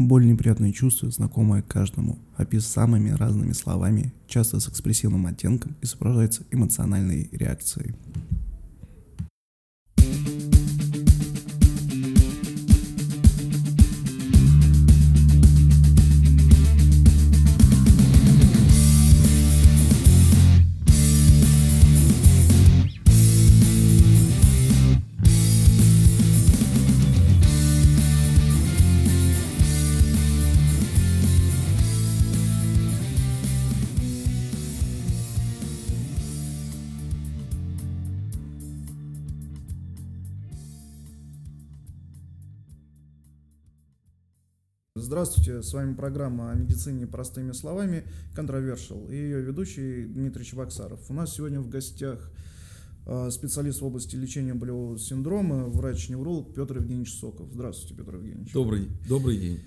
Боль – неприятное чувство, знакомое каждому, опис самыми разными словами, часто с экспрессивным оттенком и сопровождается эмоциональной реакцией. Здравствуйте, с вами программа о медицине простыми словами Controversial и ее ведущий Дмитрий Чебоксаров. У нас сегодня в гостях а, специалист в области лечения болевого синдрома, врач-невролог Петр Евгеньевич Соков. Здравствуйте, Петр Евгеньевич. Добрый, добрый день.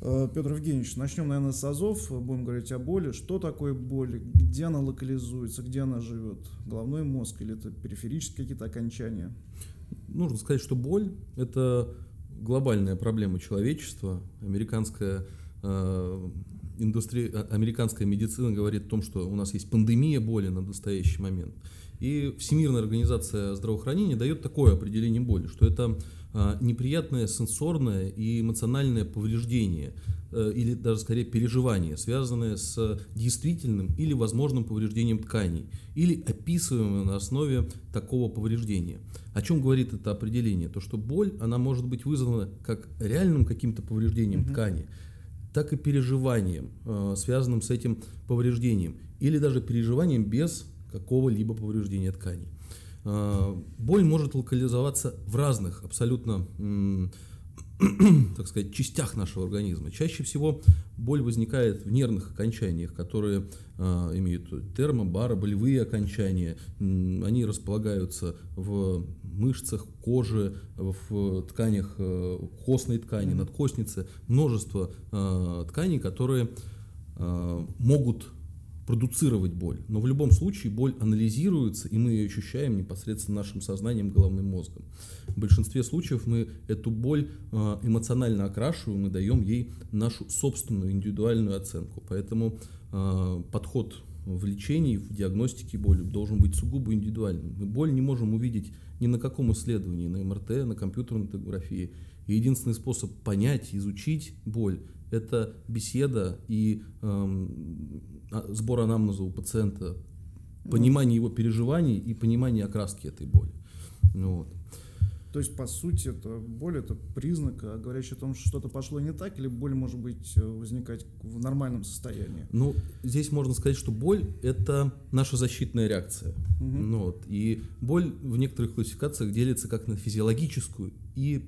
А, Петр Евгеньевич, начнем, наверное, с АЗОВ. Будем говорить о боли. Что такое боль? Где она локализуется? Где она живет? Головной мозг или это периферические какие-то окончания? Нужно сказать, что боль – это глобальная проблема человечества. Американская э, индустрия, а, американская медицина говорит о том, что у нас есть пандемия боли на настоящий момент. И Всемирная организация здравоохранения дает такое определение боли, что это э, неприятное сенсорное и эмоциональное повреждение, э, или даже скорее переживание, связанное с действительным или возможным повреждением тканей, или описываемое на основе такого повреждения. О чем говорит это определение? То, что боль, она может быть вызвана как реальным каким-то повреждением угу. ткани, так и переживанием, э, связанным с этим повреждением, или даже переживанием без какого-либо повреждения ткани. Э, боль может локализоваться в разных абсолютно так сказать, частях нашего организма. Чаще всего боль возникает в нервных окончаниях, которые э, имеют термо, бара, болевые окончания. Они располагаются в мышцах, коже, в тканях э, костной ткани, надкостницы. Множество э, тканей, которые э, могут продуцировать боль. Но в любом случае боль анализируется, и мы ее ощущаем непосредственно нашим сознанием, головным мозгом. В большинстве случаев мы эту боль э, эмоционально окрашиваем и даем ей нашу собственную индивидуальную оценку. Поэтому э, подход в лечении, в диагностике боли должен быть сугубо индивидуальным. Мы боль не можем увидеть ни на каком исследовании, на МРТ, на компьютерной томографии. И единственный способ понять, изучить боль – это беседа и эм, а, сбор анамнеза у пациента, понимание его переживаний и понимание окраски этой боли. Вот. То есть, по сути, это боль это признак, а, говорящий о том, что что-то пошло не так, или боль может быть э, возникать в нормальном состоянии? Ну, здесь можно сказать, что боль это наша защитная реакция. Угу. Ну, вот. И боль в некоторых классификациях делится как на физиологическую и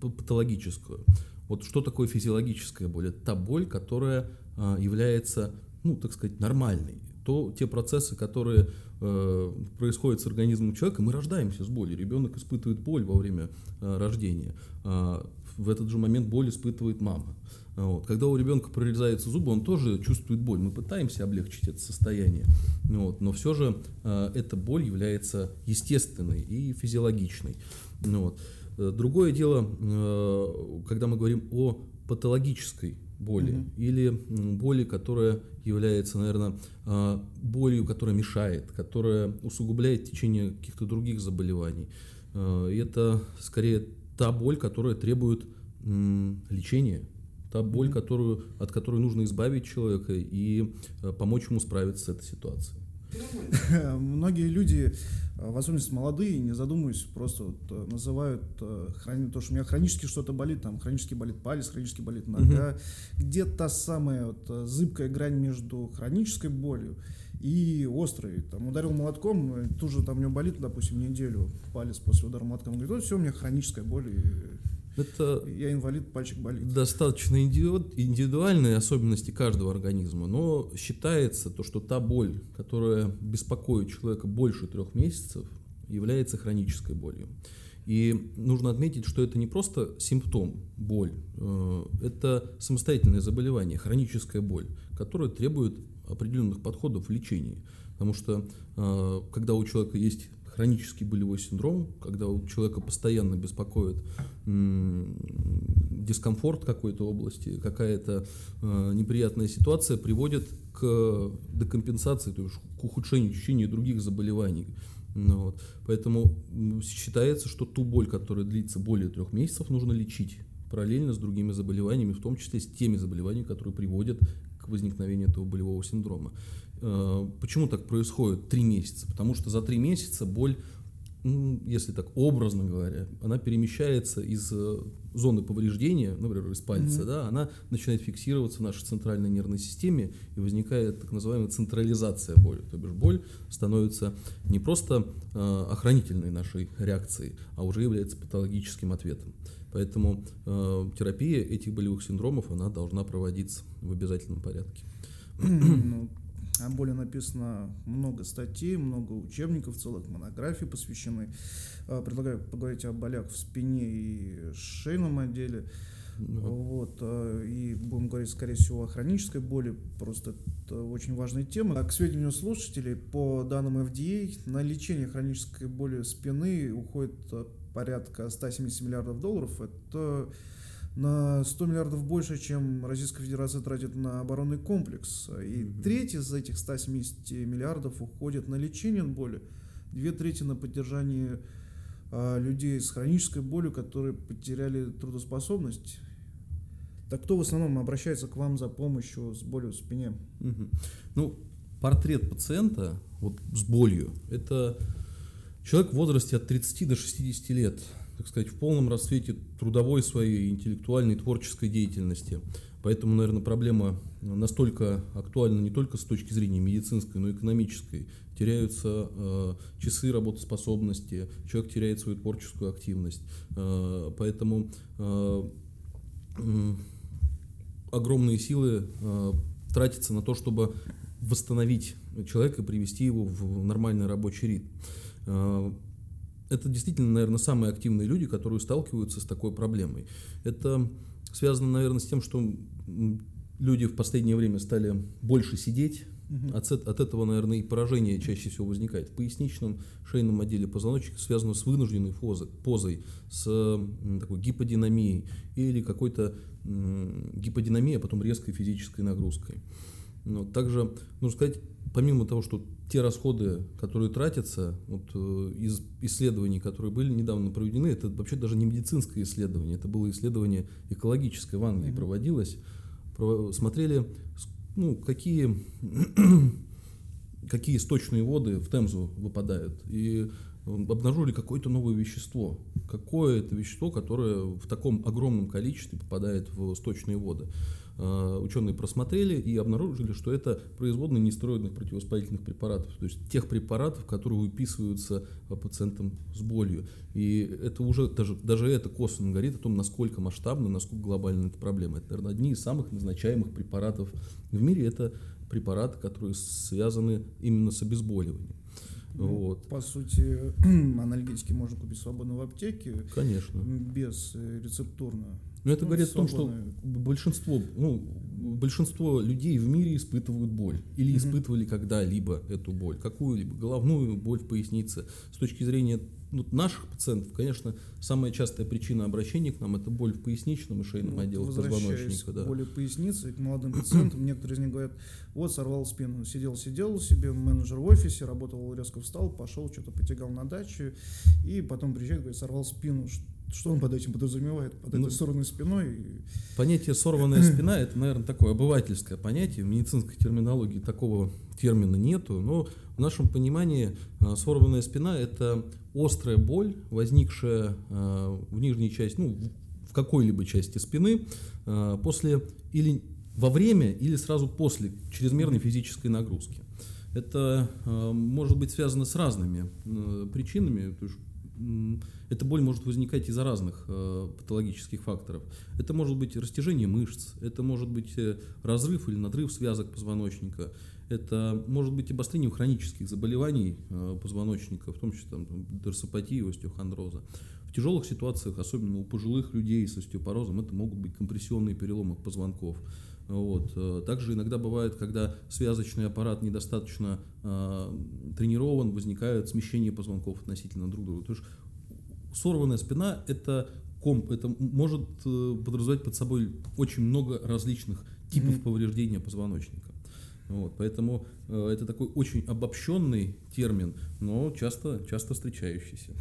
патологическую. Вот что такое физиологическая боль? Это та боль, которая а, является ну, так сказать, нормальный, то те процессы, которые э, происходят с организмом человека, мы рождаемся с болью. Ребенок испытывает боль во время э, рождения. Э, в этот же момент боль испытывает мама. Вот. Когда у ребенка прорезаются зубы, он тоже чувствует боль. Мы пытаемся облегчить это состояние, вот. но все же э, эта боль является естественной и физиологичной. Вот. Э, другое дело, э, когда мы говорим о патологической боли угу. или боли, которая является, наверное, а, болью, которая мешает, которая усугубляет течение каких-то других заболеваний. А, и это скорее та боль, которая требует лечения, та боль, которую, от которой нужно избавить человека и а, помочь ему справиться с этой ситуацией. Многие люди в особенности молодые, не задумываясь, просто вот э, называют э, то, что у меня хронически что-то болит, там хронически болит палец, хронически болит нога. Угу. Где та самая вот э, зыбкая грань между хронической болью и острой. Там ударил молотком, тут же там у него болит, допустим, неделю палец после удара молотком. Он говорит, вот все, у меня хроническая боль. И это я инвалид, пальчик болит. Достаточно индивидуальные особенности каждого организма, но считается то, что та боль, которая беспокоит человека больше трех месяцев, является хронической болью. И нужно отметить, что это не просто симптом, боль, э, это самостоятельное заболевание, хроническая боль, которая требует определенных подходов в лечении. Потому что э, когда у человека есть хронический болевой синдром, когда у человека постоянно беспокоит дискомфорт какой-то области, какая-то э, неприятная ситуация приводит к декомпенсации, то есть к ухудшению ощущения других заболеваний. Ну, вот. Поэтому считается, что ту боль, которая длится более трех месяцев, нужно лечить параллельно с другими заболеваниями, в том числе с теми заболеваниями, которые приводят к возникновению этого болевого синдрома. Э, почему так происходит три месяца? Потому что за три месяца боль если так образно говоря, она перемещается из э, зоны повреждения, например, из пальца, mm-hmm. да, она начинает фиксироваться в нашей центральной нервной системе и возникает так называемая централизация боли. То бишь боль становится не просто э, охранительной нашей реакцией, а уже является патологическим ответом. Поэтому э, терапия этих болевых синдромов она должна проводиться в обязательном порядке. Ну, о боли написано много статей, много учебников, целых монографий посвящены. А, предлагаю поговорить о болях в спине и шейном отделе. Mm-hmm. Вот, а, и будем говорить, скорее всего, о хронической боли. Просто это очень важная тема. А к сведению слушателей, по данным FDA, на лечение хронической боли спины уходит порядка 170 миллиардов долларов. Это на 100 миллиардов больше, чем Российская Федерация тратит на оборонный комплекс. И треть из этих 170 миллиардов уходит на лечение боли, две трети на поддержание а, людей с хронической болью, которые потеряли трудоспособность. Так кто в основном обращается к вам за помощью с болью в спине? Угу. Ну, портрет пациента вот, с болью – это человек в возрасте от 30 до 60 лет – так сказать, в полном расцвете трудовой своей, интеллектуальной, творческой деятельности. Поэтому, наверное, проблема настолько актуальна не только с точки зрения медицинской, но и экономической. Теряются э, часы работоспособности, человек теряет свою творческую активность. Э, поэтому э, э, огромные силы э, тратятся на то, чтобы восстановить человека и привести его в нормальный рабочий ритм. Это действительно, наверное, самые активные люди, которые сталкиваются с такой проблемой. Это связано, наверное, с тем, что люди в последнее время стали больше сидеть. Угу. От, от этого, наверное, и поражение чаще всего возникает. В поясничном шейном отделе позвоночника связано с вынужденной позой, позой с такой гиподинамией или какой-то гиподинамией, а потом резкой физической нагрузкой. Но также, нужно сказать, помимо того, что те расходы, которые тратятся, вот, э, из исследований, которые были недавно проведены, это вообще даже не медицинское исследование, это было исследование экологическое в Англии mm-hmm. проводилось. Про, смотрели, ну, какие, какие сточные воды в Темзу выпадают. И обнаружили какое-то новое вещество. Какое это вещество, которое в таком огромном количестве попадает в сточные воды. Э, ученые просмотрели и обнаружили, что это производные нестероидных противовоспалительных препаратов, то есть тех препаратов, которые выписываются пациентам с болью. И это уже, даже, даже это косвенно говорит о том, насколько масштабно, насколько глобальна эта проблема. Это, наверное, одни из самых назначаемых препаратов в мире. Это препараты, которые связаны именно с обезболиванием. Ну, вот. По сути, анальгетики можно купить свободно в аптеке. Конечно. Без э, рецептурно. Но это ну, говорит о том, что большинство, ну, большинство людей в мире испытывают боль. Или mm-hmm. испытывали когда-либо эту боль. Какую-либо головную боль в пояснице. С точки зрения ну, наших пациентов, конечно, самая частая причина обращения к нам это боль в поясничном и шейном ну, отделе позвоночника. Да. Боли в пояснице к молодым пациентам, некоторые из них говорят, вот сорвал спину, сидел, сидел себе, менеджер в офисе, работал, резко встал, пошел, что-то потягал на даче, и потом приезжает, говорит, сорвал спину, что он под этим подразумевает? Под ну, этой сорванной спиной? Понятие сорванная спина это, наверное, такое обывательское понятие. В медицинской терминологии такого термина нету, но в нашем понимании а, сорванная спина это острая боль, возникшая а, в нижней части, ну, в какой-либо части спины а, после или во время или сразу после чрезмерной физической нагрузки. Это может быть связано с разными причинами. Эта боль может возникать из-за разных э, патологических факторов. Это может быть растяжение мышц, это может быть э, разрыв или надрыв связок позвоночника, это может быть обострение хронических заболеваний э, позвоночника, в том числе там, дорсопатии, остеохондроза. В тяжелых ситуациях, особенно у пожилых людей с остеопорозом, это могут быть компрессионные переломы позвонков. Вот. Э, также иногда бывает, когда связочный аппарат недостаточно э, тренирован, возникает смещение позвонков относительно друг друга. То есть сорванная спина – это комп, это может э, подразумевать под собой очень много различных типов mm-hmm. повреждения позвоночника. Вот, поэтому э, это такой очень обобщенный термин, но часто, часто встречающийся.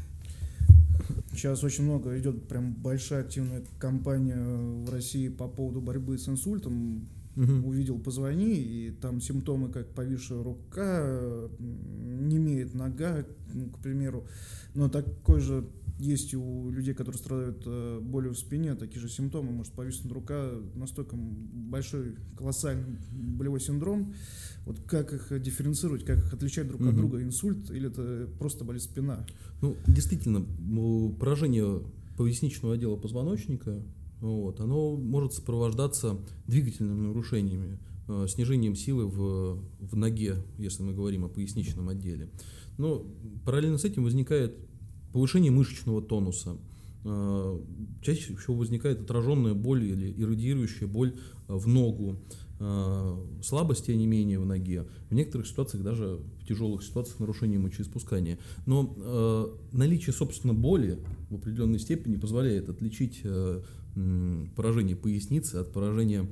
Сейчас очень много идет прям большая активная кампания в России по поводу борьбы с инсультом. Угу. Увидел, позвони, и там симптомы, как повисшая рука, не имеет нога, к примеру. Но такой же есть у людей, которые страдают э, болью в спине, такие же симптомы, может повиснуть рука, настолько большой, колоссальный болевой синдром. Вот как их дифференцировать, как их отличать друг угу. от друга, инсульт или это просто болит спина? Ну, действительно, поражение поясничного отдела позвоночника, вот, оно может сопровождаться двигательными нарушениями, э, снижением силы в, в ноге, если мы говорим о поясничном отделе. Но параллельно с этим возникает повышение мышечного тонуса. Э, чаще всего возникает отраженная боль или иррадиирующая боль э, в ногу, э, слабости, а не менее в ноге, в некоторых ситуациях даже в тяжелых ситуациях нарушение мочеиспускания. Но наличие, собственно, боли в определенной степени позволяет отличить поражение поясницы от поражения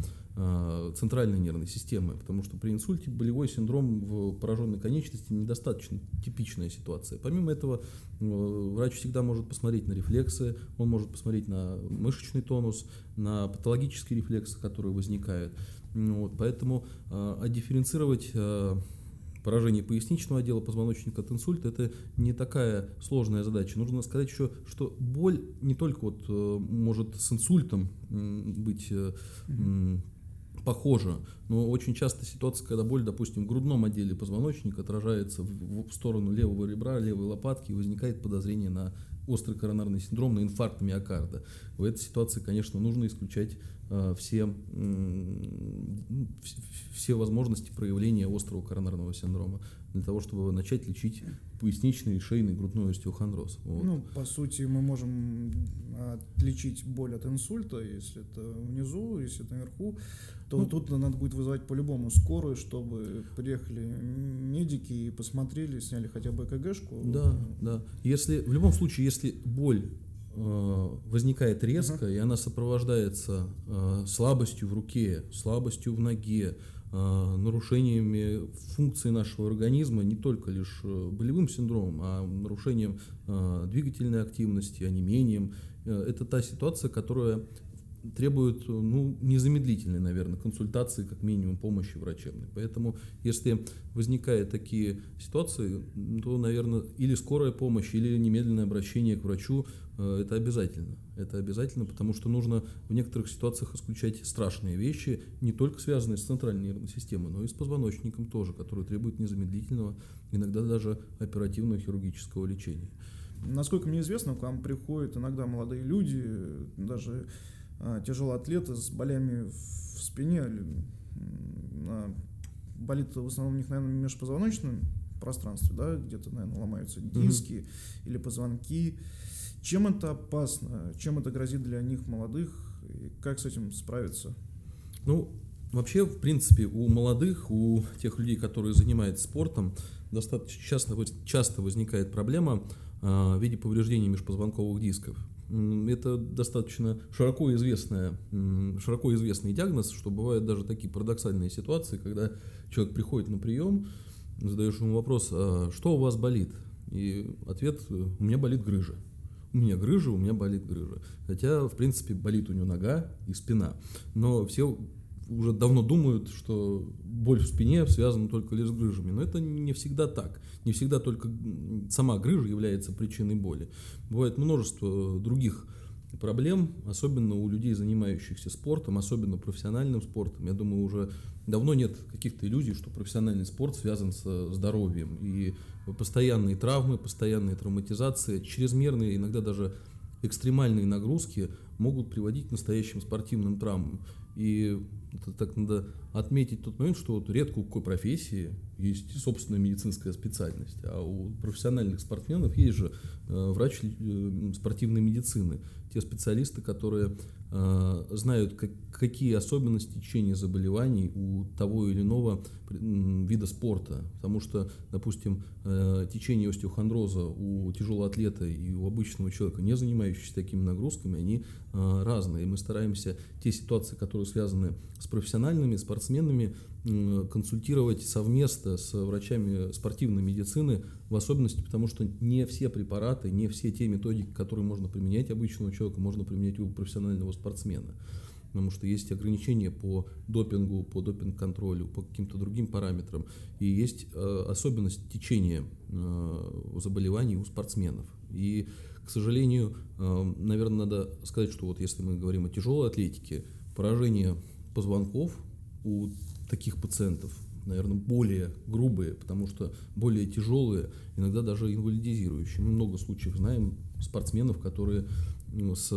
центральной нервной системы, потому что при инсульте болевой синдром в пораженной конечности недостаточно типичная ситуация. Помимо этого, э, врач всегда может посмотреть на рефлексы, он может посмотреть на мышечный тонус, на патологические рефлексы, которые возникают. Вот, поэтому а дифференцировать поражение поясничного отдела позвоночника от инсульта это не такая сложная задача. Нужно сказать еще, что боль не только вот может с инсультом быть похоже, но очень часто ситуация, когда боль, допустим, в грудном отделе позвоночника отражается в, сторону левого ребра, левой лопатки, и возникает подозрение на острый коронарный синдром, на инфаркт миокарда. В этой ситуации, конечно, нужно исключать э, все, э, все возможности проявления острого коронарного синдрома для того, чтобы начать лечить поясничный, шейный, грудной остеохондроз. Вот. Ну, по сути, мы можем отличить боль от инсульта, если это внизу, если это наверху, то ну, тут надо будет вызывать по-любому скорую, чтобы приехали медики и посмотрели, сняли хотя бы ЭКГшку. Да, да. Если, в любом случае, если боль э, возникает резко, uh-huh. и она сопровождается э, слабостью в руке, слабостью в ноге, нарушениями функции нашего организма, не только лишь э, болевым синдромом, а нарушением э, двигательной активности, онемением. Это та ситуация, которая требует ну, незамедлительной, наверное, консультации, как минимум помощи врачебной. Поэтому, если возникают такие ситуации, то, наверное, или скорая помощь, или немедленное обращение к врачу Э, это обязательно. Это обязательно, потому что нужно в некоторых ситуациях исключать страшные вещи, не только связанные с центральной нервной системой, но и с позвоночником тоже, которые требуют незамедлительного, иногда даже оперативного хирургического лечения. Насколько мне известно, к вам приходят иногда молодые люди, даже а, тяжелоатлеты с болями в спине, а, болит в основном у них, наверное, межпозвоночном пространстве, да, где-то, наверное, ломаются диски mm-hmm. или позвонки. Чем это опасно? Чем это грозит для них молодых? И как с этим справиться? Ну, вообще, в принципе, у молодых, у тех людей, которые занимаются спортом, достаточно часто, часто возникает проблема в виде повреждений межпозвонковых дисков. Это достаточно широко, известная, широко известный диагноз, что бывают даже такие парадоксальные ситуации, когда человек приходит на прием, задаешь ему вопрос, а что у вас болит? И ответ, у меня болит грыжа у меня грыжа, у меня болит грыжа. Хотя, в принципе, болит у него нога и спина. Но все уже давно думают, что боль в спине связана только лишь с грыжами. Но это не всегда так. Не всегда только сама грыжа является причиной боли. Бывает множество других проблем, особенно у людей, занимающихся спортом, особенно профессиональным спортом. Я думаю, уже давно нет каких-то иллюзий, что профессиональный спорт связан со здоровьем. И постоянные травмы, постоянные травматизации, чрезмерные, иногда даже экстремальные нагрузки могут приводить к настоящим спортивным травмам. И это так надо отметить тот момент, что вот редко у какой профессии есть собственная медицинская специальность. А у профессиональных спортсменов есть же э, врач э, спортивной медицины. Те специалисты, которые знают, как, какие особенности течения заболеваний у того или иного вида спорта. Потому что, допустим, течение остеохондроза у тяжелого атлета и у обычного человека, не занимающегося такими нагрузками, они разные. И мы стараемся те ситуации, которые связаны с профессиональными спортсменами, консультировать совместно с врачами спортивной медицины, в особенности потому, что не все препараты, не все те методики, которые можно применять обычному человеку, можно применять у профессионального спортсмена. Потому что есть ограничения по допингу, по допинг-контролю, по каким-то другим параметрам. И есть э, особенность течения э, заболеваний у спортсменов. И, к сожалению, э, наверное, надо сказать, что вот если мы говорим о тяжелой атлетике, поражение позвонков у таких пациентов, наверное, более грубые, потому что более тяжелые, иногда даже инвалидизирующие. Мы много случаев знаем спортсменов, которые ну, с,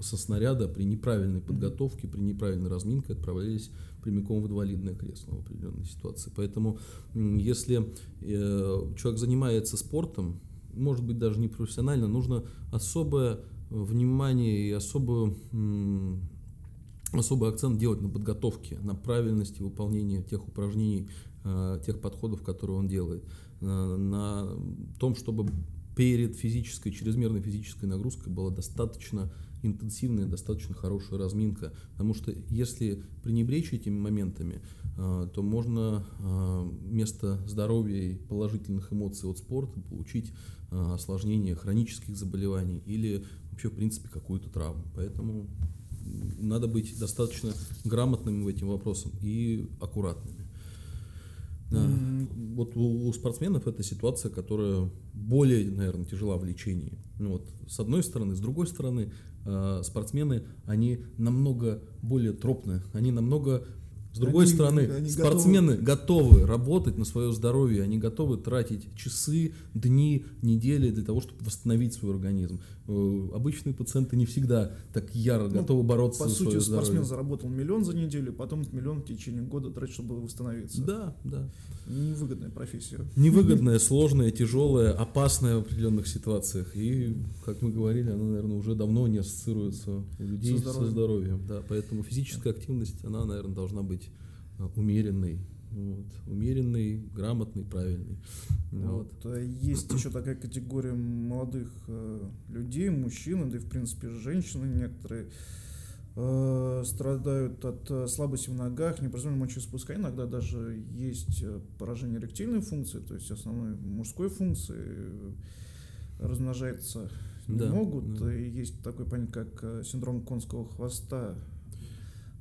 со снаряда при неправильной подготовке, при неправильной разминке отправлялись прямиком в инвалидное кресло в определенной ситуации. Поэтому если э, человек занимается спортом, может быть даже не профессионально, нужно особое внимание и особую особый акцент делать на подготовке, на правильности выполнения тех упражнений, э, тех подходов, которые он делает, э, на том, чтобы перед физической, чрезмерной физической нагрузкой была достаточно интенсивная, достаточно хорошая разминка. Потому что если пренебречь этими моментами, э, то можно вместо здоровья и положительных эмоций от спорта получить осложнение хронических заболеваний или вообще, в принципе, какую-то травму. Поэтому надо быть достаточно грамотными в этим вопросам и аккуратными. Да. Вот у, у спортсменов это ситуация, которая более, наверное, тяжела в лечении. Ну, вот, с одной стороны, с другой стороны, э, спортсмены, они намного более тропные, они намного с другой они, стороны, они спортсмены готовы. готовы работать на свое здоровье, они готовы тратить часы, дни, недели для того, чтобы восстановить свой организм. Э, обычные пациенты не всегда так яро ну, готовы бороться по за сути, свое здоровье. По сути, спортсмен заработал миллион за неделю, потом этот миллион в течение года тратит, чтобы восстановиться. Да, да. Невыгодная профессия. Невыгодная, сложная, тяжелая, опасная в определенных ситуациях. И, как мы говорили, она, наверное, уже давно не ассоциируется у людей со здоровьем. Со здоровьем да, поэтому физическая активность, она, наверное, должна быть умеренный, вот, умеренный, грамотный, правильный. Вот. Вот. А есть еще такая категория молодых э, людей, мужчин, да и в принципе женщины некоторые э, страдают от э, слабости в ногах, непроизвольного мочеиспускания, иногда даже есть э, поражение эректильной функции, то есть основной мужской функции э, размножается не да, могут. Да. И есть такой понятие, как синдром конского хвоста,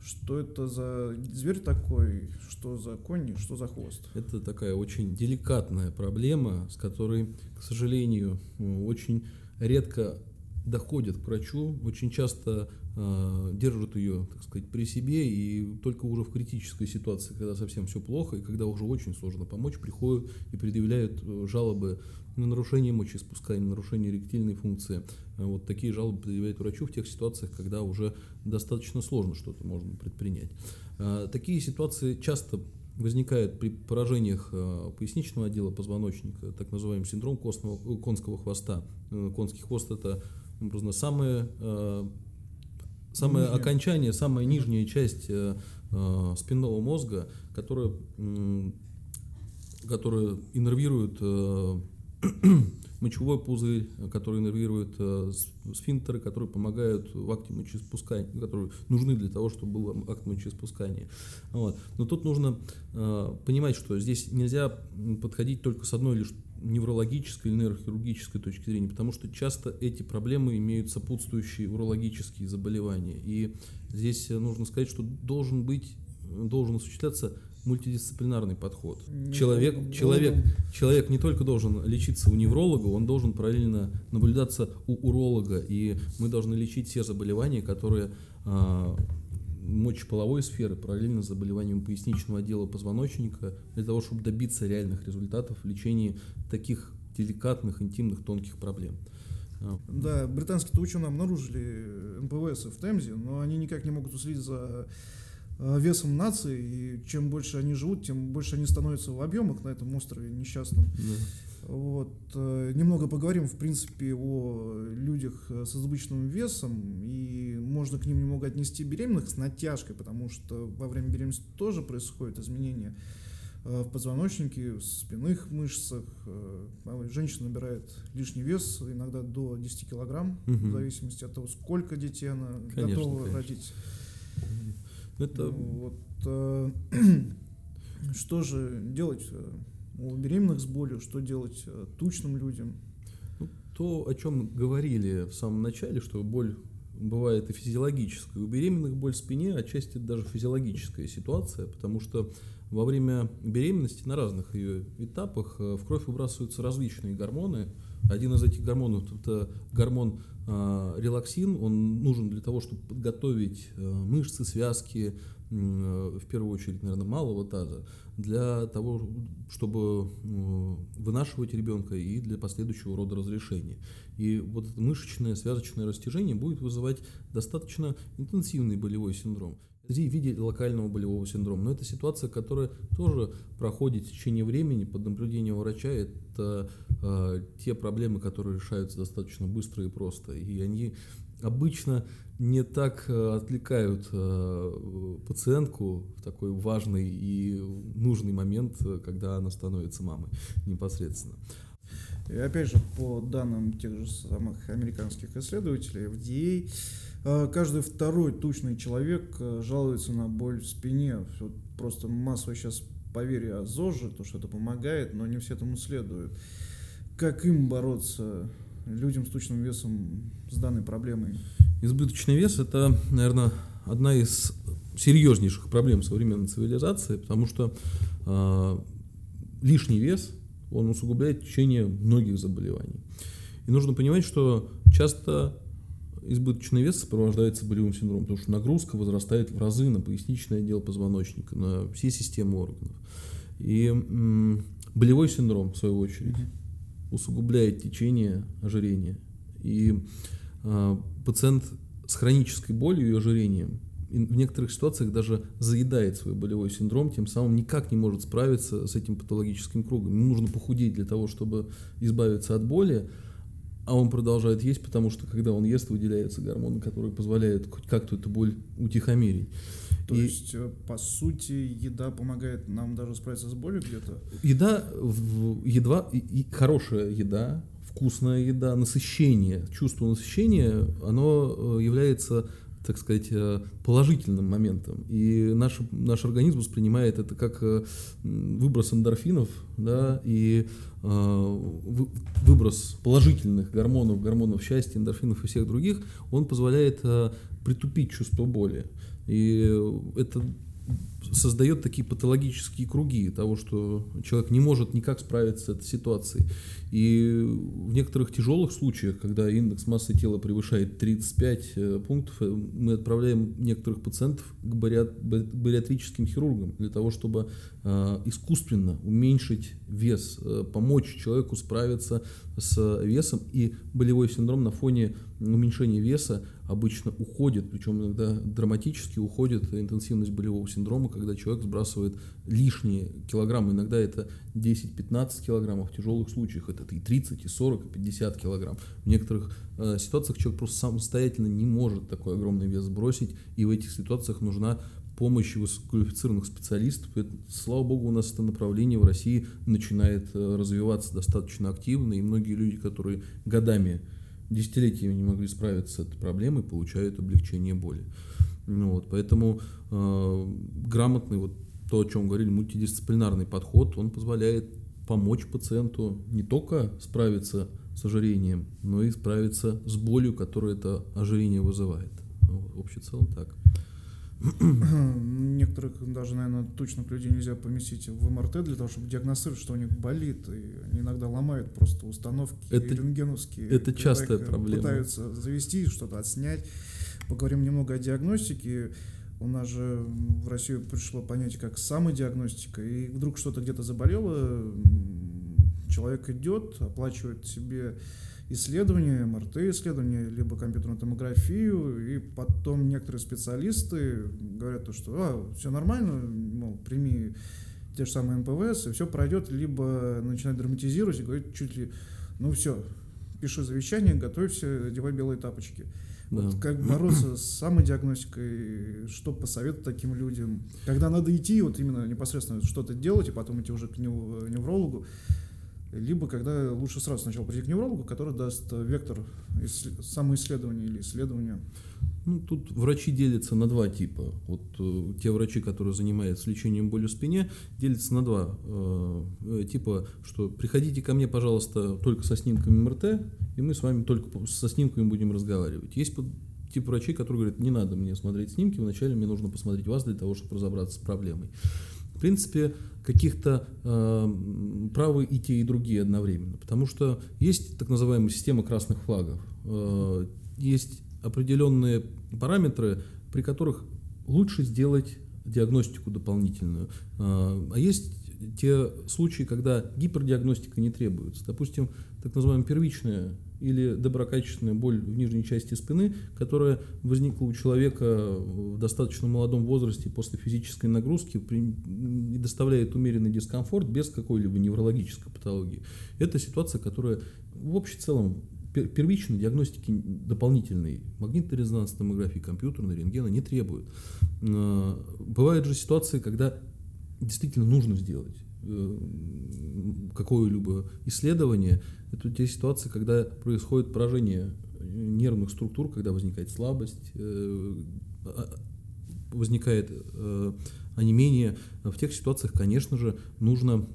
что это за зверь такой, что за конь, что за хвост? Это такая очень деликатная проблема, с которой, к сожалению, очень редко доходят к врачу, очень часто э, держат ее, так сказать, при себе, и только уже в критической ситуации, когда совсем все плохо, и когда уже очень сложно помочь, приходят и предъявляют э, жалобы на нарушение мочеиспускания, на нарушение эректильной функции. Вот такие жалобы предъявляют врачу в тех ситуациях, когда уже достаточно сложно что-то можно предпринять. Э, такие ситуации часто возникают при поражениях э, поясничного отдела позвоночника, так называемый синдром костного, конского хвоста. Конский хвост – это образно, самое, э, самое окончание, самая нижняя часть э, э, спинного мозга, которая, э, которая иннервирует э, мочевой пузырь, который иннервирует э, сфинктеры, которые помогают в акте мочеиспускания, которые нужны для того, чтобы был акт мочеиспускания. Вот. Но тут нужно э, понимать, что здесь нельзя подходить только с одной лишь неврологической или нейрохирургической точки зрения, потому что часто эти проблемы имеют сопутствующие урологические заболевания. И здесь нужно сказать, что должен быть, должен осуществляться мультидисциплинарный подход. Не человек, не человек, человек не только должен лечиться у невролога, он должен параллельно наблюдаться у уролога. И мы должны лечить все заболевания, которые а, мочеполовой сферы, параллельно с заболеванием поясничного отдела позвоночника, для того, чтобы добиться реальных результатов в лечении таких деликатных, интимных, тонких проблем. А. Да, британские ученые обнаружили НПВС в Темзе, но они никак не могут уследить за э, весом нации, и чем больше они живут, тем больше они становятся в объемах на этом острове несчастном. Да. Вот. Э, немного поговорим, в принципе, о людях с избыточным весом, и можно к ним немного отнести беременных с натяжкой, потому что во время беременности тоже происходят изменения Э, в позвоночнике, в спинных мышцах. Э, женщина набирает лишний вес, иногда до 10 килограмм, угу. в зависимости от того, сколько детей она конечно, готова конечно. родить. Это... Ну, вот, э, что же делать у беременных с болью, что делать тучным людям? Ну, то, о чем говорили в самом начале, что боль бывает и физиологическая. У беременных боль в спине отчасти даже физиологическая ситуация, потому что во время беременности на разных ее этапах э, в кровь выбрасываются различные гормоны. Один из этих гормонов – это гормон э, релаксин. Он нужен для того, чтобы подготовить э, мышцы, связки, э, в первую очередь, наверное, малого таза, для того, чтобы вынашивать ребенка и для последующего рода разрешения. И вот это мышечное связочное растяжение будет вызывать достаточно интенсивный болевой синдром в виде локального болевого синдрома. Но это ситуация, которая тоже проходит в течение времени под наблюдением врача. Это э, те проблемы, которые решаются достаточно быстро и просто. И они обычно не так э, отвлекают э, пациентку в такой важный и нужный момент, когда она становится мамой непосредственно. И опять же, по данным тех же самых американских исследователей, FDA а, каждый второй тучный человек э, жалуется на боль в спине. Просто массовое сейчас поверье о ЗОЖе, то, что это помогает, но не все этому следуют. Как им бороться, людям с тучным весом, с данной проблемой? Избыточный вес – это, наверное, одна из серьезнейших проблем современной цивилизации, потому что э, лишний вес, он усугубляет течение многих заболеваний. И нужно понимать, что часто избыточный вес сопровождается болевым синдромом, потому что нагрузка возрастает в разы на поясничное отдел позвоночника, на все системы органов. И м, болевой синдром, в свою очередь, усугубляет течение ожирения. И э, пациент с хронической болью и ожирением в некоторых ситуациях даже заедает свой болевой синдром, тем самым никак не может справиться с этим патологическим кругом. Ему нужно похудеть для того, чтобы избавиться от боли, а он продолжает есть, потому что когда он ест, выделяются гормоны, которые позволяют хоть как-то эту боль утихомирить. То и есть, э, по сути, еда помогает нам даже справиться с болью где-то? Еда, едва, хорошая еда, вкусная еда, насыщение, чувство насыщения, оно э, является так сказать, э, положительным моментом. И наш, наш организм воспринимает это как выброс эндорфинов, да, и выброс положительных гормонов, гормонов счастья, эндорфинов и всех других, он позволяет притупить чувство боли. И это создает такие патологические круги того, что человек не может никак справиться с этой ситуацией. И в некоторых тяжелых случаях, когда индекс массы тела превышает 35 э, пунктов, э, мы отправляем некоторых пациентов к бариатрическим хирургам для того, чтобы э, искусственно уменьшить вес, помочь человеку справиться с весом. И болевой синдром на фоне уменьшения веса обычно уходит, причем иногда драматически уходит интенсивность болевого синдрома, когда человек сбрасывает лишние килограммы. Иногда это 10-15 килограммов, в тяжелых случаях это и 30, и 40, и 50 килограмм. В некоторых э, ситуациях человек просто самостоятельно не может такой огромный вес сбросить, и в этих ситуациях нужна помощь высококвалифицированных специалистов. И, слава богу, у нас это направление в России начинает э, развиваться достаточно активно, и многие люди, которые годами десятилетиями не могли справиться с этой проблемой, получают облегчение боли. Ну, вот, поэтому э, грамотный, вот то, о чем говорили, мультидисциплинарный подход, он позволяет помочь пациенту не только справиться с ожирением, но и справиться с болью, которую это ожирение вызывает. В общем целом так. Некоторых даже, наверное, тучных людей нельзя поместить в МРТ для того, чтобы диагностировать, что у них болит. И они иногда ломают просто установки это, рентгеновские. Это частая проблема. Пытаются завести, что-то отснять. Поговорим немного о диагностике. У нас же в Россию пришло понятие как самодиагностика, и вдруг что-то где-то заболело, человек идет, оплачивает себе исследования, МРТ-исследования, либо компьютерную томографию, и потом некоторые специалисты говорят, то, что а, все нормально, мол, прими те же самые МПВС, и все пройдет, либо начинает драматизировать и говорить чуть ли, ну все, пиши завещание, готовься, одевай белые тапочки. Да. Вот как бороться с самодиагностикой, что посоветовать таким людям, когда надо идти, вот именно непосредственно что-то делать, и потом идти уже к неврологу, либо когда лучше сразу сначала прийти к неврологу, который даст вектор самоисследования или исследования. Ну, тут врачи делятся на два типа. Вот э, те врачи, которые занимаются лечением боли в спине, делятся на два э, типа, что приходите ко мне, пожалуйста, только со снимками МРТ, и мы с вами только со снимками будем разговаривать. Есть тип врачей, которые говорят, не надо мне смотреть снимки, вначале мне нужно посмотреть вас для того, чтобы разобраться с проблемой. В принципе, каких-то э, правы и те, и другие одновременно, потому что есть так называемая система красных флагов, э, есть определенные параметры, при которых лучше сделать диагностику дополнительную. А, а есть те случаи, когда гипердиагностика не требуется. Допустим, так называемая первичная или доброкачественная боль в нижней части спины, которая возникла у человека в достаточно молодом возрасте после физической нагрузки и доставляет умеренный дискомфорт без какой-либо неврологической патологии. Это ситуация, которая в общем целом первичной диагностики дополнительной магнитно-резонансной томографии, компьютерной, рентгена не требуют. А, бывают же ситуации, когда действительно нужно сделать э, какое-либо исследование. Это те ситуации, когда происходит поражение нервных структур, когда возникает слабость, э, а, возникает э, а не менее в тех ситуациях, конечно же, нужно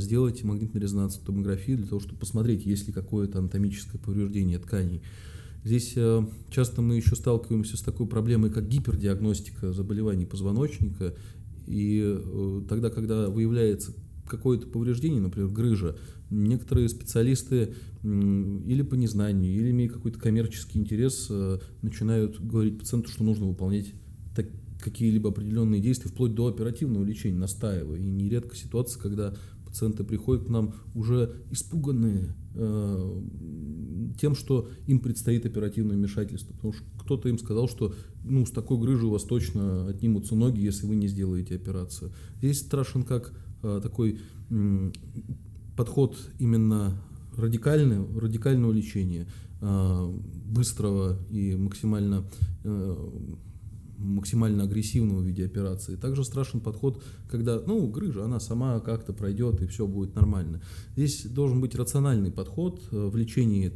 сделать магнитно-резонансную томографию для того, чтобы посмотреть, есть ли какое-то анатомическое повреждение тканей. Здесь э, часто мы еще сталкиваемся с такой проблемой, как гипердиагностика заболеваний позвоночника. И э, тогда, когда выявляется какое-то повреждение, например, грыжа, некоторые специалисты или по незнанию, или имея какой-то коммерческий интерес, э, начинают говорить пациенту, что нужно выполнять какие-либо определенные действия, вплоть до оперативного лечения, настаивая. И нередко ситуация, когда пациенты приходят к нам уже испуганные э, тем, что им предстоит оперативное вмешательство. Потому что кто-то им сказал, что ну, с такой грыжей у вас точно отнимутся ноги, если вы не сделаете операцию. Здесь страшен как такой э, подход именно радикальный, радикального лечения, э, быстрого и максимально э, максимально агрессивного в виде операции. Также страшен подход, когда, ну, грыжа, она сама как-то пройдет и все будет нормально. Здесь должен быть рациональный подход э, в лечении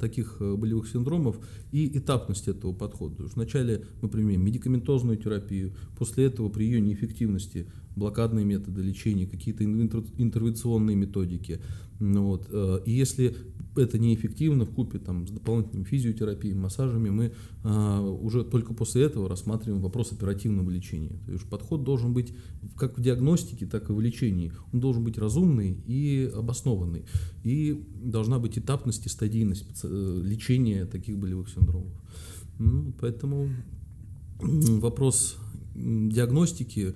таких э, болевых синдромов и этапность этого подхода. Вначале мы применяем медикаментозную терапию, после этого при ее неэффективности блокадные методы лечения, какие-то интервенционные методики. Ну, вот. Э, и если это неэффективно в купе там, с дополнительной физиотерапией, массажами, мы а, уже только после этого рассматриваем вопрос оперативного лечения. То есть подход должен быть как в диагностике, так и в лечении. Он должен быть разумный и обоснованный. И должна быть этапность и стадийность э, лечения таких болевых синдромов. Ну, поэтому вопрос диагностики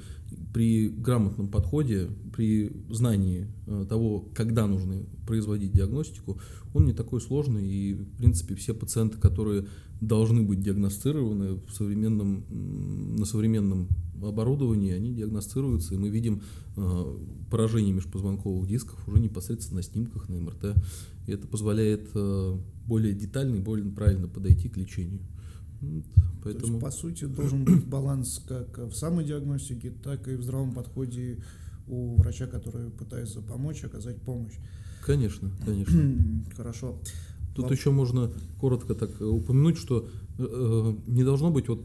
при грамотном подходе, при знании э, того, когда нужно производить диагностику, он не такой сложный. И, в принципе, все пациенты, которые должны быть диагностированы в современном, на современном оборудовании, они диагностируются, и мы видим э, поражение межпозвонковых дисков уже непосредственно на снимках, на МРТ. И это позволяет э, более детально и более правильно подойти к лечению. Поэтому... То есть, по сути, должен быть баланс как в самодиагностике, так и в здравом подходе у врача, который пытается помочь, оказать помощь. Конечно, конечно. Хорошо. Тут Воп... еще можно коротко так упомянуть, что э, э не должно быть вот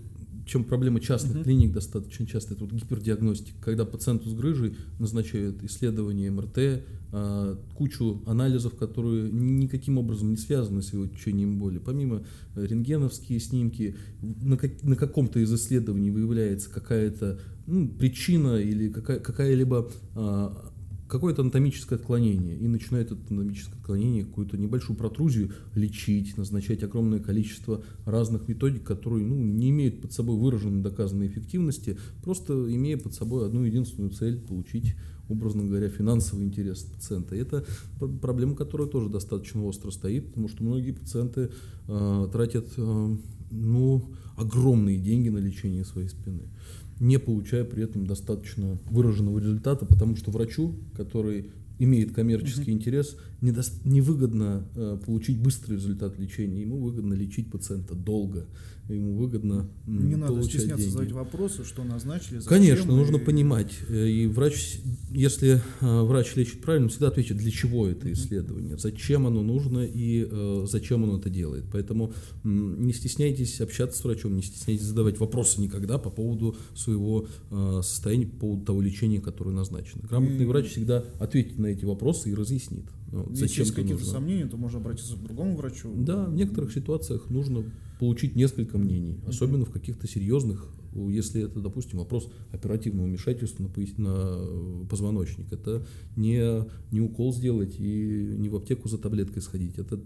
чем проблема частных uh-huh. клиник достаточно часто, это вот гипердиагностика, когда пациенту с грыжей назначают исследование МРТ, а, кучу анализов, которые никаким образом не связаны с его течением боли. Помимо э, рентгеновские снимки, на, как, на каком-то из исследований выявляется какая-то ну, причина или какая, какая-либо а, какое-то анатомическое отклонение, и начинает это анатомическое отклонение, какую-то небольшую протрузию лечить, назначать огромное количество разных методик, которые ну, не имеют под собой выраженной доказанной эффективности, просто имея под собой одну единственную цель – получить образно говоря, финансовый интерес пациента. И это проблема, которая тоже достаточно остро стоит, потому что многие пациенты э, тратят э, ну, огромные деньги на лечение своей спины, не получая при этом достаточно выраженного результата, потому что врачу, который имеет коммерческий угу. интерес, недо... невыгодно э, получить быстрый результат лечения, ему выгодно лечить пациента долго ему выгодно Не надо стесняться деньги. задать вопросы, что назначили, зачем. Конечно, нужно и... понимать. Э, и врач, если э, врач лечит правильно, он всегда ответит, для чего это исследование, зачем оно нужно и э, зачем он это делает. Поэтому не стесняйтесь общаться с врачом, не стесняйтесь задавать вопросы никогда по поводу своего состояния, по поводу того лечения, которое назначено. Грамотный и... врач всегда ответит на эти вопросы и разъяснит. Вот, Если есть какие-то сомнения, то можно обратиться к другому врачу. Да, в некоторых ситуациях нужно получить несколько мнений, особенно в каких-то серьезных, если это, допустим, вопрос оперативного вмешательства на, на позвоночник. Это не, не укол сделать и не в аптеку за таблеткой сходить. Это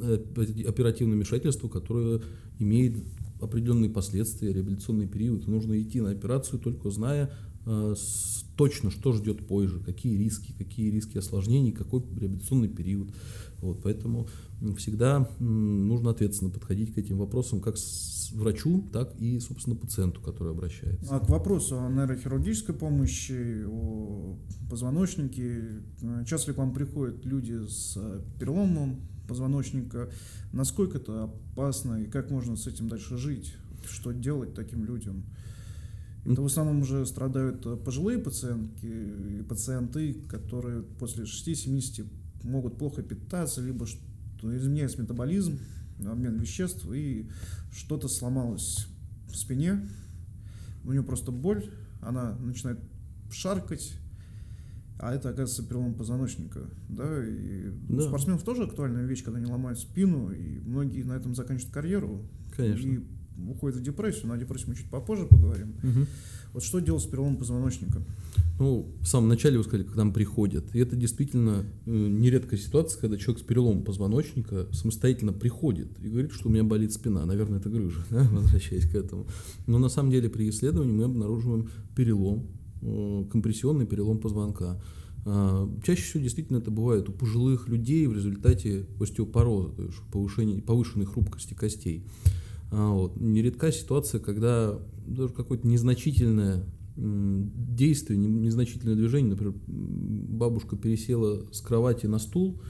э, оперативное вмешательство, которое имеет определенные последствия, реабилитационный период. Нужно идти на операцию, только зная э, точно, что ждет позже, какие риски, какие риски осложнений, какой реабилитационный период. Вот, поэтому всегда нужно ответственно подходить к этим вопросам как врачу, так и, собственно, пациенту, который обращается. А к вопросу о нейрохирургической помощи, о позвоночнике, часто ли к вам приходят люди с переломом позвоночника, насколько это опасно и как можно с этим дальше жить, что делать таким людям? Это в основном уже страдают пожилые пациентки и пациенты, которые после 60-70 могут плохо питаться, либо что изменяется метаболизм, обмен веществ, и что-то сломалось в спине, у нее просто боль, она начинает шаркать, а это, оказывается, перелом позвоночника. Да? И да. у спортсменов тоже актуальная вещь, когда они ломают спину, и многие на этом заканчивают карьеру. Конечно. И уходят в депрессию, но о депрессии мы чуть попозже поговорим. Угу. Вот что делать с переломом позвоночника? Ну, в самом начале вы сказали, к нам приходят. И это действительно э, нередкая ситуация, когда человек с переломом позвоночника самостоятельно приходит и говорит, что у меня болит спина. Наверное, это грыжа, да? возвращаясь к этому. Но на самом деле при исследовании мы обнаруживаем перелом, э, компрессионный перелом позвонка. А, чаще всего действительно это бывает у пожилых людей в результате остеопороза, то есть повышения, повышенной хрупкости костей. А, вот. Нередка ситуация, когда даже какое-то незначительное действие, незначительное движение, например, бабушка пересела с кровати на стул,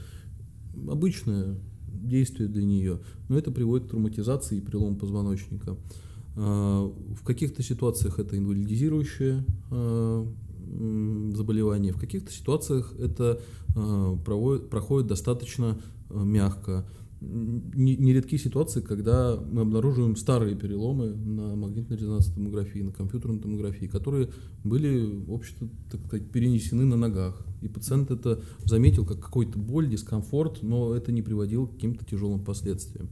обычное действие для нее, но это приводит к травматизации и перелому позвоночника. А, в каких-то ситуациях это инвалидизирующее а, заболевание, в каких-то ситуациях это проходит достаточно мягко нередки ситуации, когда мы обнаруживаем старые переломы на магнитно-резонансной томографии, на компьютерной томографии, которые были, в общем-то, так сказать, перенесены на ногах. И пациент это заметил как какой-то боль, дискомфорт, но это не приводило к каким-то тяжелым последствиям.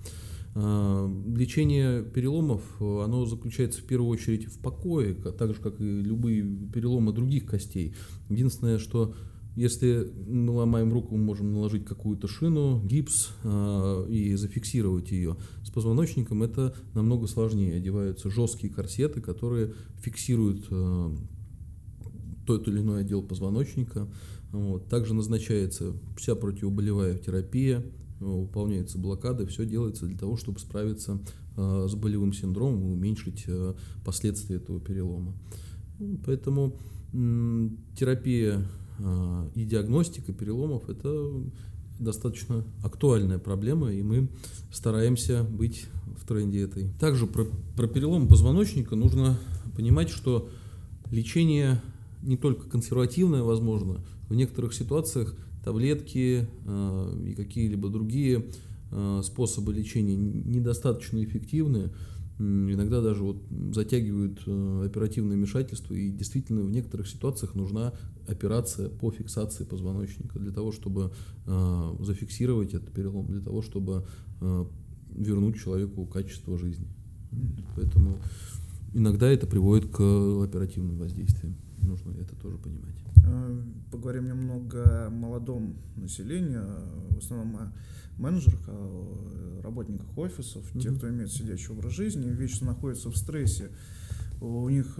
А, лечение переломов, оно заключается в первую очередь в покое, так же, как и любые переломы других костей. Единственное, что если мы ломаем руку, мы можем наложить какую-то шину, гипс э, и зафиксировать ее. С позвоночником это намного сложнее. Одеваются жесткие корсеты, которые фиксируют э, тот или иной отдел позвоночника. Вот. Также назначается вся противоболевая терапия, выполняются блокады, все делается для того, чтобы справиться э, с болевым синдромом и уменьшить последствия этого перелома. Поэтому терапия а, и диагностика переломов – это достаточно актуальная проблема, и мы стараемся быть в тренде этой. Также про, про перелом позвоночника нужно понимать, что лечение не только консервативное возможно, в некоторых ситуациях таблетки э, и какие-либо другие э, способы лечения недостаточно эффективны, иногда даже вот затягивают э, оперативное вмешательство, и действительно в некоторых ситуациях нужна операция по фиксации позвоночника для того, чтобы э, зафиксировать этот перелом, для того, чтобы э, вернуть человеку качество жизни. Поэтому иногда это приводит к оперативным воздействиям. Нужно это тоже понимать. Поговорим немного о молодом населении, в основном о менеджерах, о работниках офисов, mm-hmm. те, кто имеет сидячий образ жизни, вечно находятся в стрессе. У них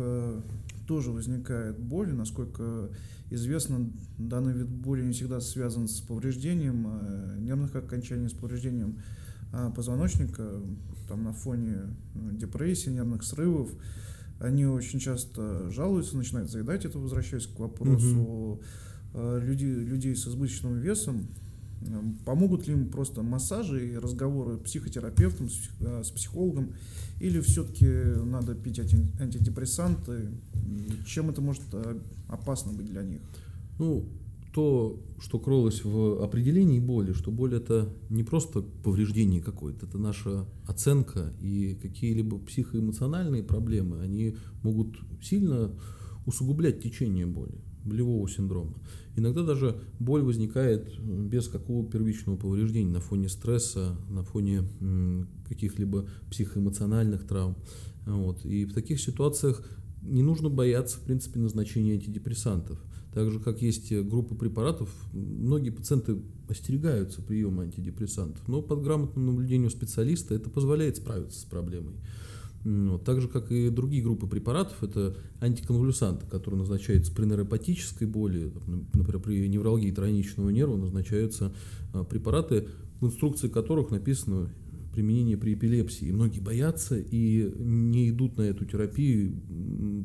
тоже возникает боль. Насколько известно, данный вид боли не всегда связан с повреждением э, нервных окончаний, с повреждением позвоночника, там на фоне депрессии, нервных срывов. Они очень часто жалуются, начинают заедать это, возвращаясь к вопросу угу. людей, людей с избыточным весом. Помогут ли им просто массажи и разговоры с психотерапевтом, с психологом, или все-таки надо пить антидепрессанты? Чем это может э, опасно быть для них? Ну, то, что крылось в определении боли, что боль это не просто повреждение какое-то, это наша оценка и какие-либо психоэмоциональные проблемы, они могут сильно усугублять течение боли, болевого синдрома. Иногда даже боль возникает без какого первичного повреждения на фоне стресса, на фоне каких-либо психоэмоциональных травм. Вот. И в таких ситуациях не нужно бояться, в принципе, назначения антидепрессантов. Так же, как есть группа препаратов, многие пациенты остерегаются приема антидепрессантов, но под грамотным наблюдением специалиста это позволяет справиться с проблемой. Вот. Так же, как и другие группы препаратов, это антиконвулюсанты, которые назначаются при нейропатической боли, например, при невралгии тройничного нерва назначаются а, препараты, в инструкции которых написано применение при эпилепсии. И многие боятся и не идут на эту терапию,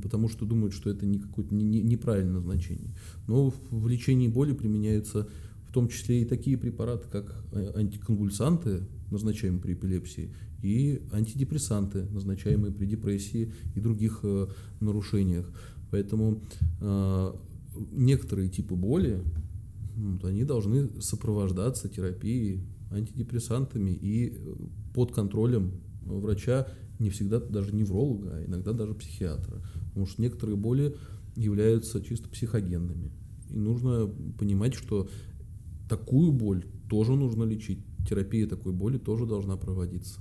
потому что думают, что это не какое-то неправильное назначение. Но в лечении боли применяются в том числе и такие препараты, как э, антиконвульсанты, назначаемые при эпилепсии, и антидепрессанты, назначаемые при депрессии и других э, нарушениях. Поэтому э, некоторые типы боли, вот, они должны сопровождаться терапией антидепрессантами и э, под контролем врача, не всегда даже невролога, а иногда даже психиатра. Потому что некоторые боли являются чисто психогенными. И нужно понимать, что такую боль тоже нужно лечить. Терапия такой боли тоже должна проводиться.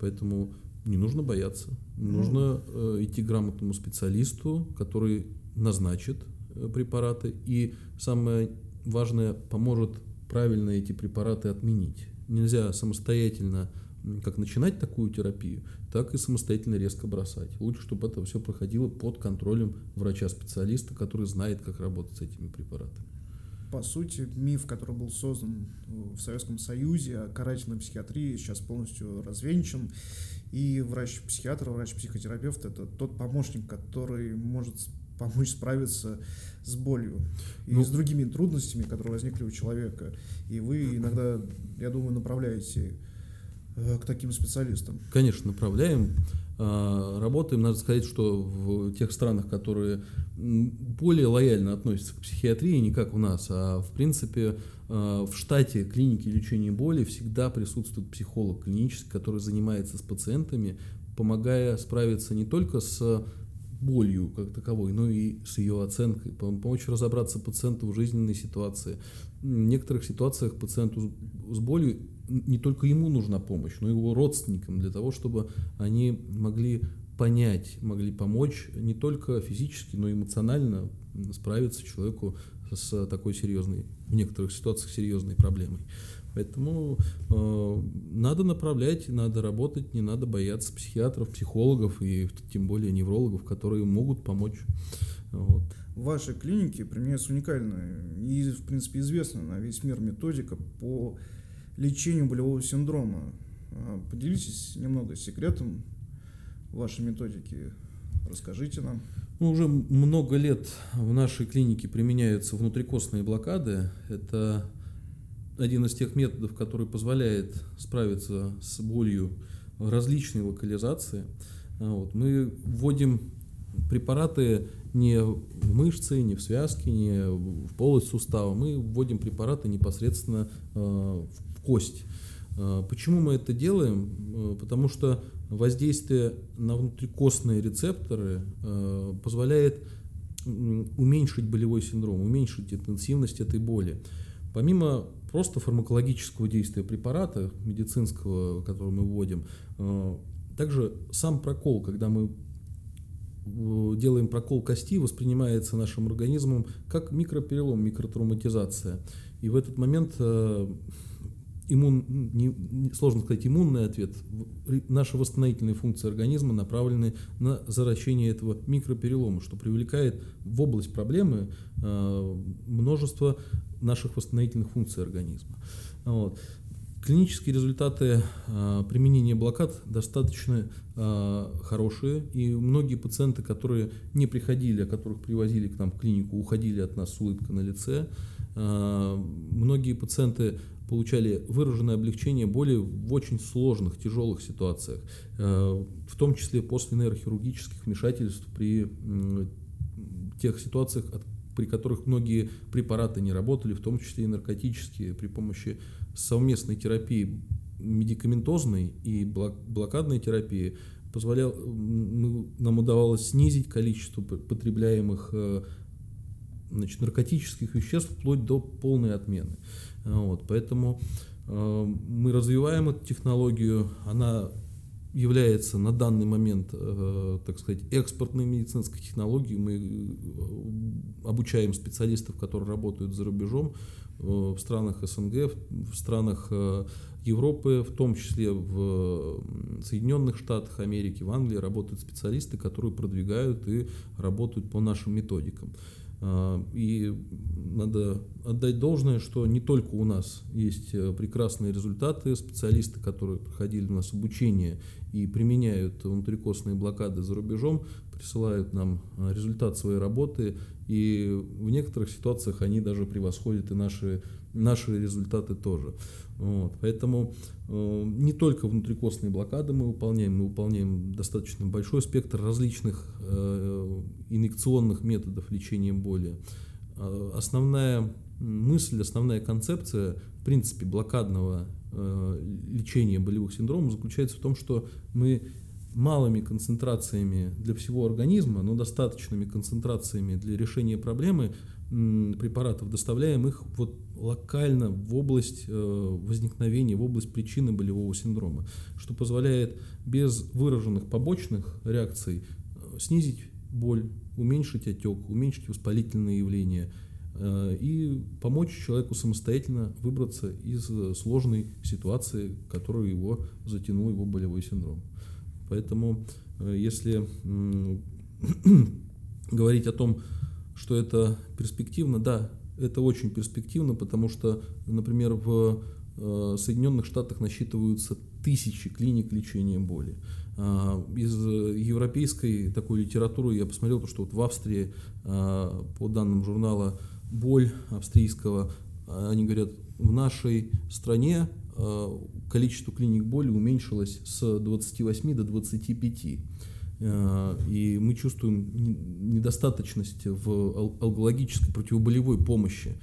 Поэтому не нужно бояться. Ну. Нужно э, идти к грамотному специалисту, который назначит э, препараты и самое важное поможет правильно эти препараты отменить. Нельзя самостоятельно как начинать такую терапию, так и самостоятельно резко бросать. Лучше, чтобы это все проходило под контролем врача-специалиста, который знает, как работать с этими препаратами по сути, миф, который был создан в Советском Союзе о карательной психиатрии, сейчас полностью развенчан. И врач-психиатр, врач-психотерапевт – это тот помощник, который может помочь справиться с болью и ну, с другими трудностями, которые возникли у человека. И вы иногда, я думаю, направляете э, к таким специалистам. Конечно, направляем. А, работаем, надо сказать, что в тех странах, которые более лояльно относятся к психиатрии, не как у нас, а в принципе а, в штате клиники лечения боли всегда присутствует психолог клинический, который занимается с пациентами, помогая справиться не только с болью как таковой, но и с ее оценкой, помочь разобраться пациенту в жизненной ситуации. В некоторых ситуациях пациенту с болью не только ему нужна помощь, но и его родственникам для того, чтобы они могли понять, могли помочь не только физически, но и эмоционально справиться человеку с такой серьезной, в некоторых ситуациях серьезной проблемой. Поэтому э, надо направлять, надо работать, не надо бояться психиатров, психологов и тем более неврологов, которые могут помочь. Вот. В вашей клинике применяется уникальная и, в принципе, известная на весь мир методика по лечению болевого синдрома. А, поделитесь немного секретом вашей методики. Расскажите нам. Ну, уже много лет в нашей клинике применяются внутрикостные блокады. Это один из тех методов, который позволяет справиться с болью различной локализации. А, вот. Мы вводим препараты не в мышцы, не в связки, не в полость сустава. Мы вводим препараты непосредственно а, в кость. А, почему мы это делаем? А, потому что воздействие на внутрикостные рецепторы позволяет уменьшить болевой синдром, уменьшить интенсивность этой боли. Помимо просто фармакологического действия препарата медицинского, который мы вводим, также сам прокол, когда мы делаем прокол кости, воспринимается нашим организмом как микроперелом, микротравматизация. И в этот момент иммун, не, не, сложно сказать иммунный ответ. Наши восстановительные функции организма направлены на заращение этого микроперелома, что привлекает в область проблемы э, множество наших восстановительных функций организма. Вот. Клинические результаты э, применения блокад достаточно э, хорошие, и многие пациенты, которые не приходили, а которых привозили к нам в клинику, уходили от нас с улыбкой на лице. Э, многие пациенты получали выраженное облегчение боли в очень сложных, тяжелых ситуациях, э, в том числе после нейрохирургических вмешательств при тех ситуациях, при которых многие препараты не работали, в том числе и наркотические, при помощи совместной терапии медикаментозной и блокадной терапии позволял, нам удавалось снизить количество потребляемых э, значит, наркотических веществ вплоть до полной отмены. Вот, поэтому э, мы развиваем эту технологию, она является на данный момент, э, так сказать, экспортной медицинской технологией. Мы э, обучаем специалистов, которые работают за рубежом в странах СНГ, в странах Европы, в том числе в Соединенных Штатах Америки, в Англии работают специалисты, которые продвигают и работают по нашим методикам. А, и надо отдать должное, что не только у нас есть э, прекрасные результаты, специалисты, которые проходили у нас обучение и применяют внутрикостные блокады за рубежом, присылают нам э, результат своей работы, и в некоторых ситуациях они даже превосходят и наши, наши результаты тоже. Вот, поэтому э, не только внутрикостные блокады мы выполняем, мы выполняем достаточно большой спектр различных э, инъекционных методов лечения боли. Э, основная мысль, основная концепция, в принципе, блокадного э, лечения болевых синдромов заключается в том, что мы малыми концентрациями для всего организма, но достаточными концентрациями для решения проблемы препаратов доставляем их вот локально в область э, возникновения, в область причины болевого синдрома, что позволяет без выраженных побочных реакций э, снизить боль, уменьшить отек, уменьшить воспалительные явления э, и помочь человеку самостоятельно выбраться из сложной ситуации, которую его затянул его болевой синдром. Поэтому если говорить о том, что это перспективно, да, это очень перспективно, потому что, например, в э, Соединенных Штатах насчитываются тысячи клиник лечения боли. А, из европейской такой литературы я посмотрел, что вот в Австрии, а, по данным журнала «Боль» австрийского, они говорят, в нашей стране а, количество клиник боли уменьшилось с 28 до 25. Э, и мы чувствуем недостаточность в алгологической противоболевой помощи.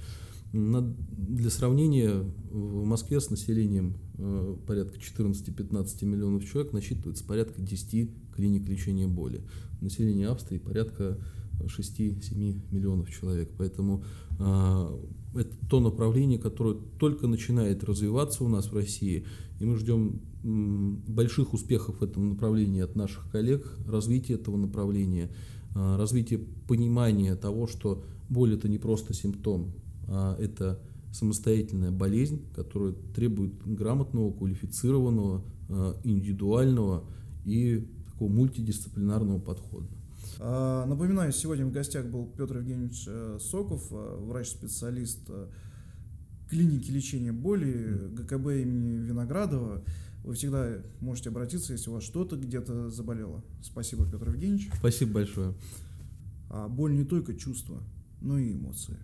Для сравнения, в Москве с населением э, порядка 14-15 миллионов человек насчитывается порядка 10 клиник лечения боли. Население Австрии порядка 6-7 миллионов человек. Поэтому э, это то направление, которое только начинает развиваться у нас в России, и мы ждем больших успехов в этом направлении от наших коллег, развития этого направления, а, развития понимания того, что боль это не просто симптом, а это самостоятельная болезнь, которая требует грамотного, квалифицированного, а, индивидуального и такого мультидисциплинарного подхода. А, напоминаю, сегодня в гостях был Петр Евгеньевич э, Соков, э, врач-специалист э, клиники лечения боли ГКБ имени Виноградова. Вы всегда можете обратиться, если у вас что-то где-то заболело. Спасибо, Петр Евгеньевич. Спасибо большое. А боль не только чувство, но и эмоции.